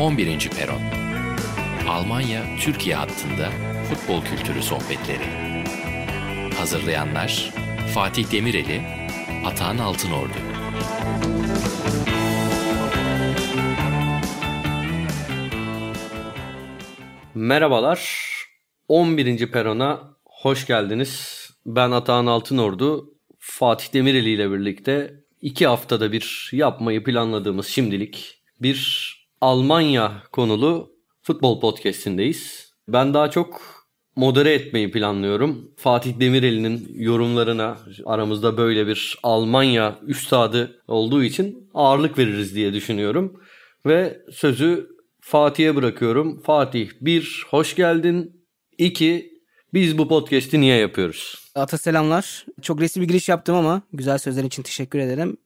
11. Peron Almanya-Türkiye hattında futbol kültürü sohbetleri. Hazırlayanlar Fatih Demireli, Atahan Altınordu. Merhabalar. 11. Peron'a hoş geldiniz. Ben Atahan Altınordu. Fatih Demireli ile birlikte iki haftada bir yapmayı planladığımız şimdilik bir Almanya konulu futbol podcastindeyiz. Ben daha çok modere etmeyi planlıyorum. Fatih Demireli'nin yorumlarına aramızda böyle bir Almanya üstadı olduğu için ağırlık veririz diye düşünüyorum. Ve sözü Fatih'e bırakıyorum. Fatih bir hoş geldin. İki biz bu podcast'i niye yapıyoruz? Ata selamlar. Çok resmi bir giriş yaptım ama güzel sözler için teşekkür ederim.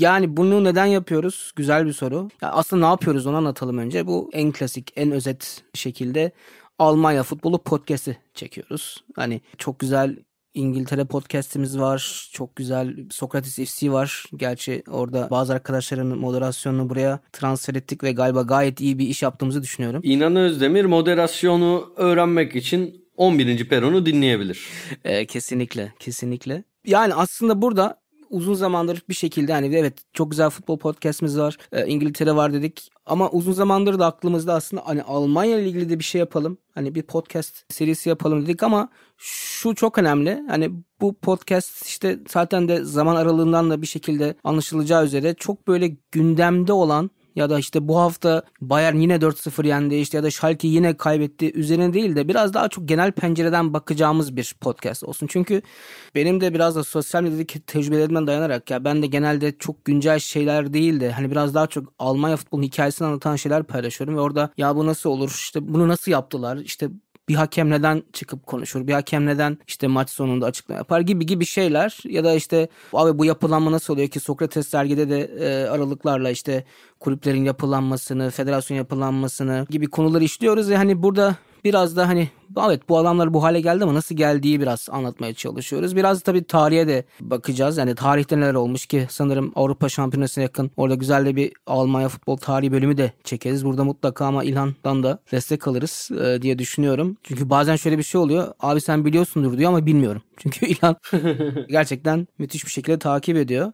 Yani bunu neden yapıyoruz? Güzel bir soru. Ya aslında ne yapıyoruz onu anlatalım önce. Bu en klasik, en özet şekilde Almanya futbolu podcast'i çekiyoruz. Hani çok güzel İngiltere podcast'imiz var. Çok güzel Sokrates FC var. Gerçi orada bazı arkadaşların moderasyonunu buraya transfer ettik ve galiba gayet iyi bir iş yaptığımızı düşünüyorum. İnan Özdemir moderasyonu öğrenmek için 11. peronu dinleyebilir. Ee, kesinlikle, kesinlikle. Yani aslında burada uzun zamandır bir şekilde hani evet çok güzel futbol podcast'imiz var. E, İngiltere var dedik. Ama uzun zamandır da aklımızda aslında hani Almanya ile ilgili de bir şey yapalım. Hani bir podcast serisi yapalım dedik ama şu çok önemli. Hani bu podcast işte zaten de zaman aralığından da bir şekilde anlaşılacağı üzere çok böyle gündemde olan ya da işte bu hafta Bayern yine 4-0 yendi işte ya da Schalke yine kaybetti üzerine değil de biraz daha çok genel pencereden bakacağımız bir podcast olsun. Çünkü benim de biraz da sosyal medyadaki tecrübelerimden dayanarak ya ben de genelde çok güncel şeyler değil de hani biraz daha çok Almanya futbolun hikayesini anlatan şeyler paylaşıyorum ve orada ya bu nasıl olur işte bunu nasıl yaptılar işte bir hakem neden çıkıp konuşur? Bir hakem neden işte maç sonunda açıklama yapar gibi gibi şeyler ya da işte abi bu yapılanma nasıl oluyor ki Sokrates sergide de e, aralıklarla işte kulüplerin yapılanmasını, federasyon yapılanmasını gibi konuları işliyoruz ve hani burada biraz da hani evet bu adamlar bu hale geldi ama nasıl geldiği biraz anlatmaya çalışıyoruz. Biraz tabii tarihe de bakacağız. Yani tarihte neler olmuş ki sanırım Avrupa Şampiyonası'na yakın orada güzel de bir Almanya futbol tarihi bölümü de çekeriz. Burada mutlaka ama İlhan'dan da destek alırız e, diye düşünüyorum. Çünkü bazen şöyle bir şey oluyor. Abi sen biliyorsundur diyor ama bilmiyorum. Çünkü İlhan gerçekten müthiş bir şekilde takip ediyor.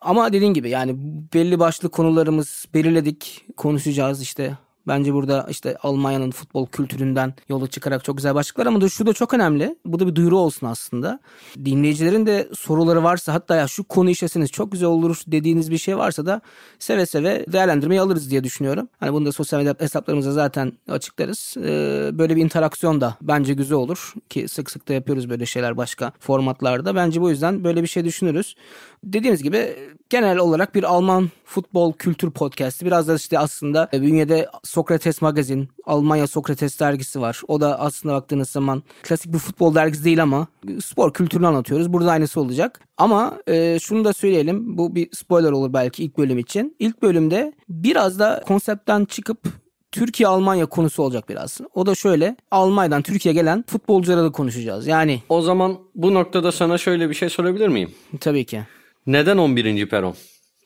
Ama dediğin gibi yani belli başlı konularımız belirledik. Konuşacağız işte Bence burada işte Almanya'nın futbol kültüründen yola çıkarak çok güzel başlıklar ama da şu da çok önemli. Bu da bir duyuru olsun aslında. Dinleyicilerin de soruları varsa hatta ya şu konu işleseniz çok güzel olur dediğiniz bir şey varsa da seve seve değerlendirmeyi alırız diye düşünüyorum. Hani bunu da sosyal medya hesaplarımıza zaten açıklarız. Ee, böyle bir interaksiyon da bence güzel olur ki sık sık da yapıyoruz böyle şeyler başka formatlarda. Bence bu yüzden böyle bir şey düşünürüz. Dediğimiz gibi genel olarak bir Alman futbol kültür podcast'i. Biraz da işte aslında bünyede Sokrates Magazin, Almanya Sokrates dergisi var. O da aslında baktığınız zaman klasik bir futbol dergisi değil ama spor kültürünü anlatıyoruz. Burada aynısı olacak. Ama e, şunu da söyleyelim. Bu bir spoiler olur belki ilk bölüm için. İlk bölümde biraz da konseptten çıkıp Türkiye-Almanya konusu olacak biraz. O da şöyle Almanya'dan Türkiye'ye gelen futbolculara da konuşacağız. Yani O zaman bu noktada sana şöyle bir şey sorabilir miyim? tabii ki. Neden 11. peron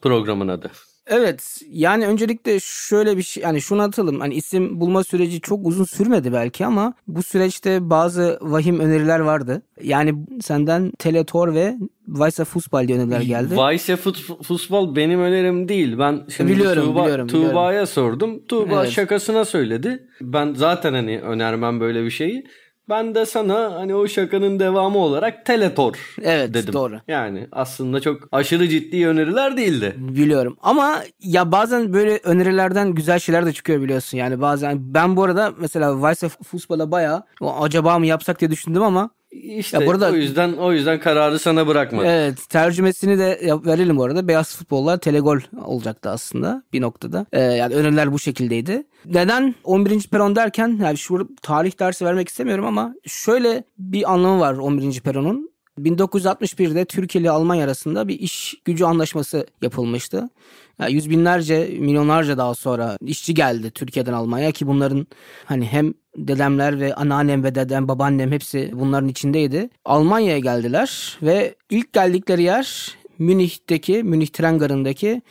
programın adı? Evet yani öncelikle şöyle bir şey yani şunu atalım hani isim bulma süreci çok uzun sürmedi belki ama bu süreçte bazı vahim öneriler vardı. Yani senden Teletor ve Weisse Fußball diye öneriler geldi. Weisse Fußball benim önerim değil. Ben şimdi biliyorum, Tuğba, biliyorum, Tuğba'ya sordum. Tuğba Evet. şakasına söyledi. Ben zaten hani önermem böyle bir şeyi. Ben de sana hani o şakanın devamı olarak Teletor Evet, dedim. doğru. Yani aslında çok aşırı ciddi öneriler değildi. Biliyorum ama ya bazen böyle önerilerden güzel şeyler de çıkıyor biliyorsun. Yani bazen ben bu arada mesela Weisse Fußball'a bayağı "O acaba mı yapsak diye düşündüm ama İşte Ya burada- o yüzden o yüzden kararı sana bırakmadım. Evet tercümesini de verelim bu arada. Beyaz futbollar telegol olacaktı aslında bir noktada. Ee, yani öneriler bu şekildeydi. Neden 11. peron derken yani şu tarih dersi vermek istemiyorum ama şöyle bir anlamı var 11. peronun. 1961'de Türkiye ile Almanya arasında bir iş gücü anlaşması yapılmıştı. Yani yüz binlerce, milyonlarca daha sonra işçi geldi Türkiye'den Almanya'ya ki bunların hani hem dedemler ve anneannem ve dedem, babaannem hepsi bunların içindeydi. Almanya'ya geldiler ve ilk geldikleri yer Münih'teki, Münih tren garındaki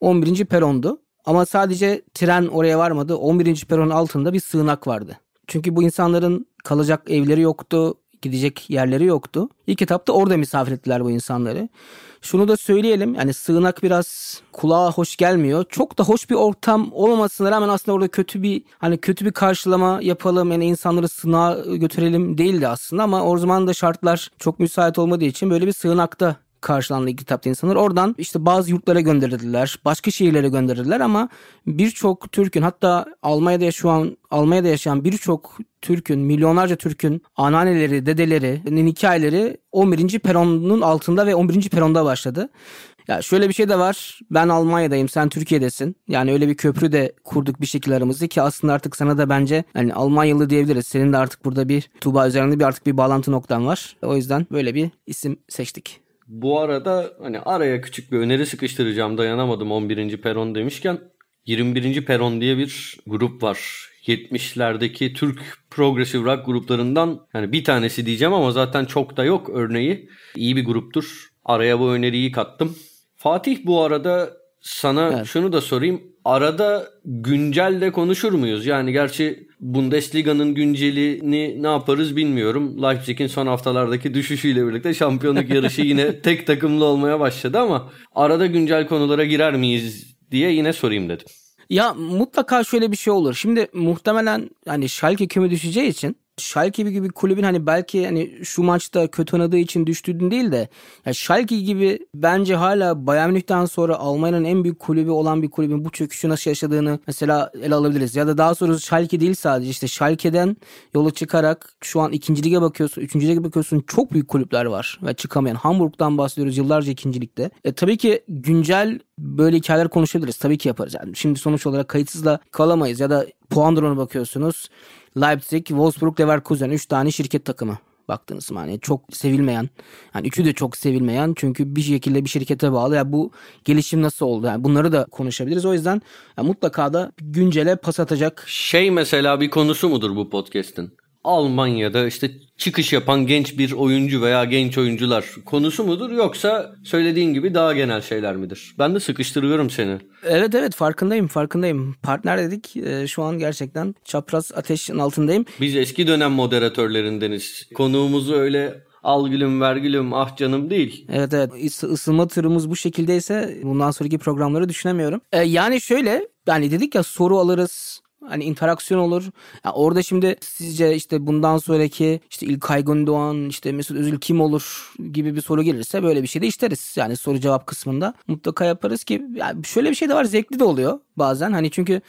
11. perondu. Ama sadece tren oraya varmadı. 11. peronun altında bir sığınak vardı. Çünkü bu insanların kalacak evleri yoktu, gidecek yerleri yoktu. İlk etapta orada misafir ettiler bu insanları. Şunu da söyleyelim yani sığınak biraz kulağa hoş gelmiyor. Çok da hoş bir ortam olmamasına rağmen aslında orada kötü bir hani kötü bir karşılama yapalım yani insanları sığınağa götürelim değildi aslında ama o zaman da şartlar çok müsait olmadığı için böyle bir sığınakta karşılandı ilk kitapta insanlar. Oradan işte bazı yurtlara gönderildiler. Başka şehirlere gönderildiler ama birçok Türk'ün hatta Almanya'da yaşayan Almanya'da yaşayan birçok Türk'ün, milyonlarca Türk'ün anneanneleri, dedeleri, hikayeleri 11. peronun altında ve 11. peronda başladı. Ya şöyle bir şey de var. Ben Almanya'dayım, sen Türkiye'desin. Yani öyle bir köprü de kurduk bir şekilde aramızda ki aslında artık sana da bence hani Almanyalı diyebiliriz. Senin de artık burada bir Tuğba üzerinde bir artık bir bağlantı noktan var. O yüzden böyle bir isim seçtik. Bu arada hani araya küçük bir öneri sıkıştıracağım dayanamadım 11. peron demişken 21. peron diye bir grup var. 70'lerdeki Türk progressive rock gruplarından hani bir tanesi diyeceğim ama zaten çok da yok örneği. İyi bir gruptur. Araya bu öneriyi kattım. Fatih bu arada sana evet. şunu da sorayım. Arada güncelde konuşur muyuz? Yani gerçi Bundesliga'nın güncelini ne yaparız bilmiyorum. Leipzig'in son haftalardaki düşüşüyle birlikte şampiyonluk yarışı yine tek takımlı olmaya başladı ama arada güncel konulara girer miyiz diye yine sorayım dedim. Ya mutlaka şöyle bir şey olur. Şimdi muhtemelen hani Schalke küme düşeceği için Schalke gibi bir kulübün hani belki hani şu maçta kötü oynadığı için düştüğün değil de ya Schalke gibi bence hala Bayern Münih'ten sonra Almanya'nın en büyük kulübü olan bir kulübün bu çöküşü nasıl yaşadığını mesela ele alabiliriz. Ya da daha sonra Schalke değil sadece işte Schalke'den yola çıkarak şu an ikinci lige bakıyorsun, üçüncü lige bakıyorsun çok büyük kulüpler var ve çıkamayan. Hamburg'dan bahsediyoruz yıllarca ikincilikte. E, tabii ki güncel böyle hikayeler konuşabiliriz. Tabii ki yaparız. Yani şimdi sonuç olarak kayıtsızla kalamayız ya da puan durumuna bakıyorsunuz. Leipzig, Wolfsburg, Leverkusen 3 tane şirket takımı. Baktığınız zaman yani çok sevilmeyen yani üçü de çok sevilmeyen çünkü bir şekilde bir şirkete bağlı. Ya yani bu gelişim nasıl oldu? Yani bunları da konuşabiliriz. O yüzden mutlaka da güncele pas atacak. Şey mesela bir konusu mudur bu podcast'in Almanya'da işte çıkış yapan genç bir oyuncu veya genç oyuncular konusu mudur yoksa söylediğin gibi daha genel şeyler midir? Ben de sıkıştırıyorum seni. Evet evet farkındayım farkındayım. Partner dedik e, şu an gerçekten çapraz ateşin altındayım. Biz eski dönem moderatörlerindeniz. Konuğumuzu öyle al gülüm ver gülüm ah canım değil. Evet evet ısınma tırımız bu şekildeyse bundan sonraki programları düşünemiyorum. Ee, yani şöyle yani dedik ya soru alırız Hani interaksiyon olur. Yani orada şimdi sizce işte bundan sonraki işte İlkay Gündoğan işte Mesut Özil kim olur gibi bir soru gelirse böyle bir şey de isteriz. Yani soru cevap kısmında mutlaka yaparız ki yani şöyle bir şey de var zevkli de oluyor bazen. Hani çünkü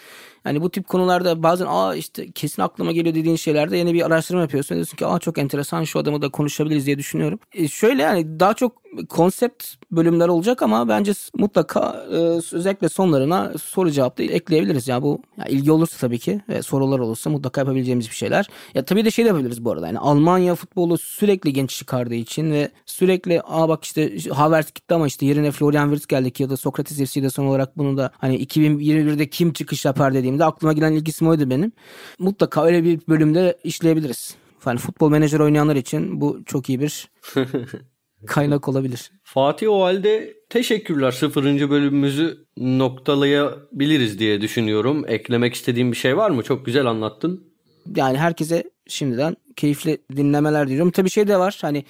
yani bu tip konularda bazen aa işte kesin aklıma geliyor dediğin şeylerde yeni bir araştırma yapıyorsun. Diyorsun ki aa çok enteresan şu adamı da konuşabiliriz diye düşünüyorum. E şöyle yani daha çok konsept bölümler olacak ama bence mutlaka e, özellikle sonlarına soru cevap da ekleyebiliriz. Ya yani bu ya ilgi olursa tabii ki ve sorular olursa mutlaka yapabileceğimiz bir şeyler. Ya tabii de şey de yapabiliriz bu arada. Yani Almanya futbolu sürekli genç çıkardığı için ve sürekli aa bak işte Havertz gitti ama işte yerine Florian Wirtz geldi ki ya da Sokrates FC de son olarak bunu da hani 2021'de kim çıkış yapar dediğim dediğimde aklıma gelen ilk isim oydu benim. Mutlaka öyle bir bölümde işleyebiliriz. Yani futbol menajer oynayanlar için bu çok iyi bir kaynak olabilir. Fatih o halde teşekkürler. Sıfırıncı bölümümüzü noktalayabiliriz diye düşünüyorum. Eklemek istediğim bir şey var mı? Çok güzel anlattın. Yani herkese şimdiden keyifli dinlemeler diliyorum. Tabii şey de var hani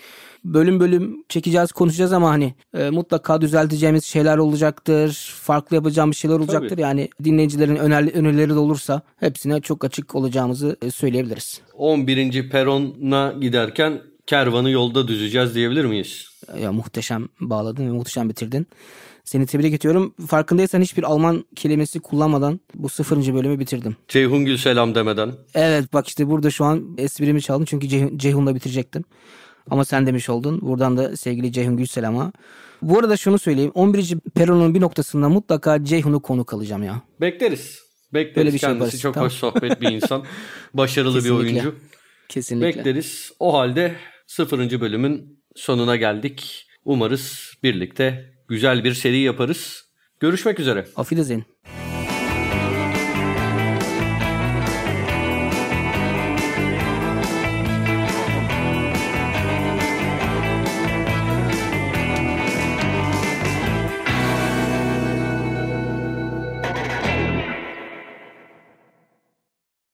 bölüm bölüm çekeceğiz konuşacağız ama hani e, mutlaka düzelteceğimiz şeyler olacaktır. Farklı yapacağımız şeyler olacaktır. Tabii. Yani dinleyicilerin öner, önerileri de olursa hepsine çok açık olacağımızı e, söyleyebiliriz. 11. perona giderken kervanı yolda düzeceğiz diyebilir miyiz? Ya muhteşem bağladın ve muhteşem bitirdin. Seni tebrik ediyorum. Farkındaysan hiçbir Alman kelimesi kullanmadan bu sıfırıncı bölümü bitirdim. Ceyhun Gül selam demeden. Evet bak işte burada şu an esprimi çaldım çünkü Ceyhun, Ceyhun'la bitirecektim. Ama sen demiş oldun. Buradan da sevgili Ceyhun Gül selama. Bu arada şunu söyleyeyim. 11. peronun bir noktasında mutlaka Ceyhun'u konu kalacağım ya. Bekleriz. Bekleriz. Böyle bir şey Kendisi çok tamam. hoş sohbet bir insan. Başarılı Kesinlikle. bir oyuncu. Kesinlikle. Bekleriz. O halde sıfırıncı bölümün sonuna geldik. Umarız birlikte güzel bir seri yaparız. Görüşmek üzere. Auf Wiedersehen.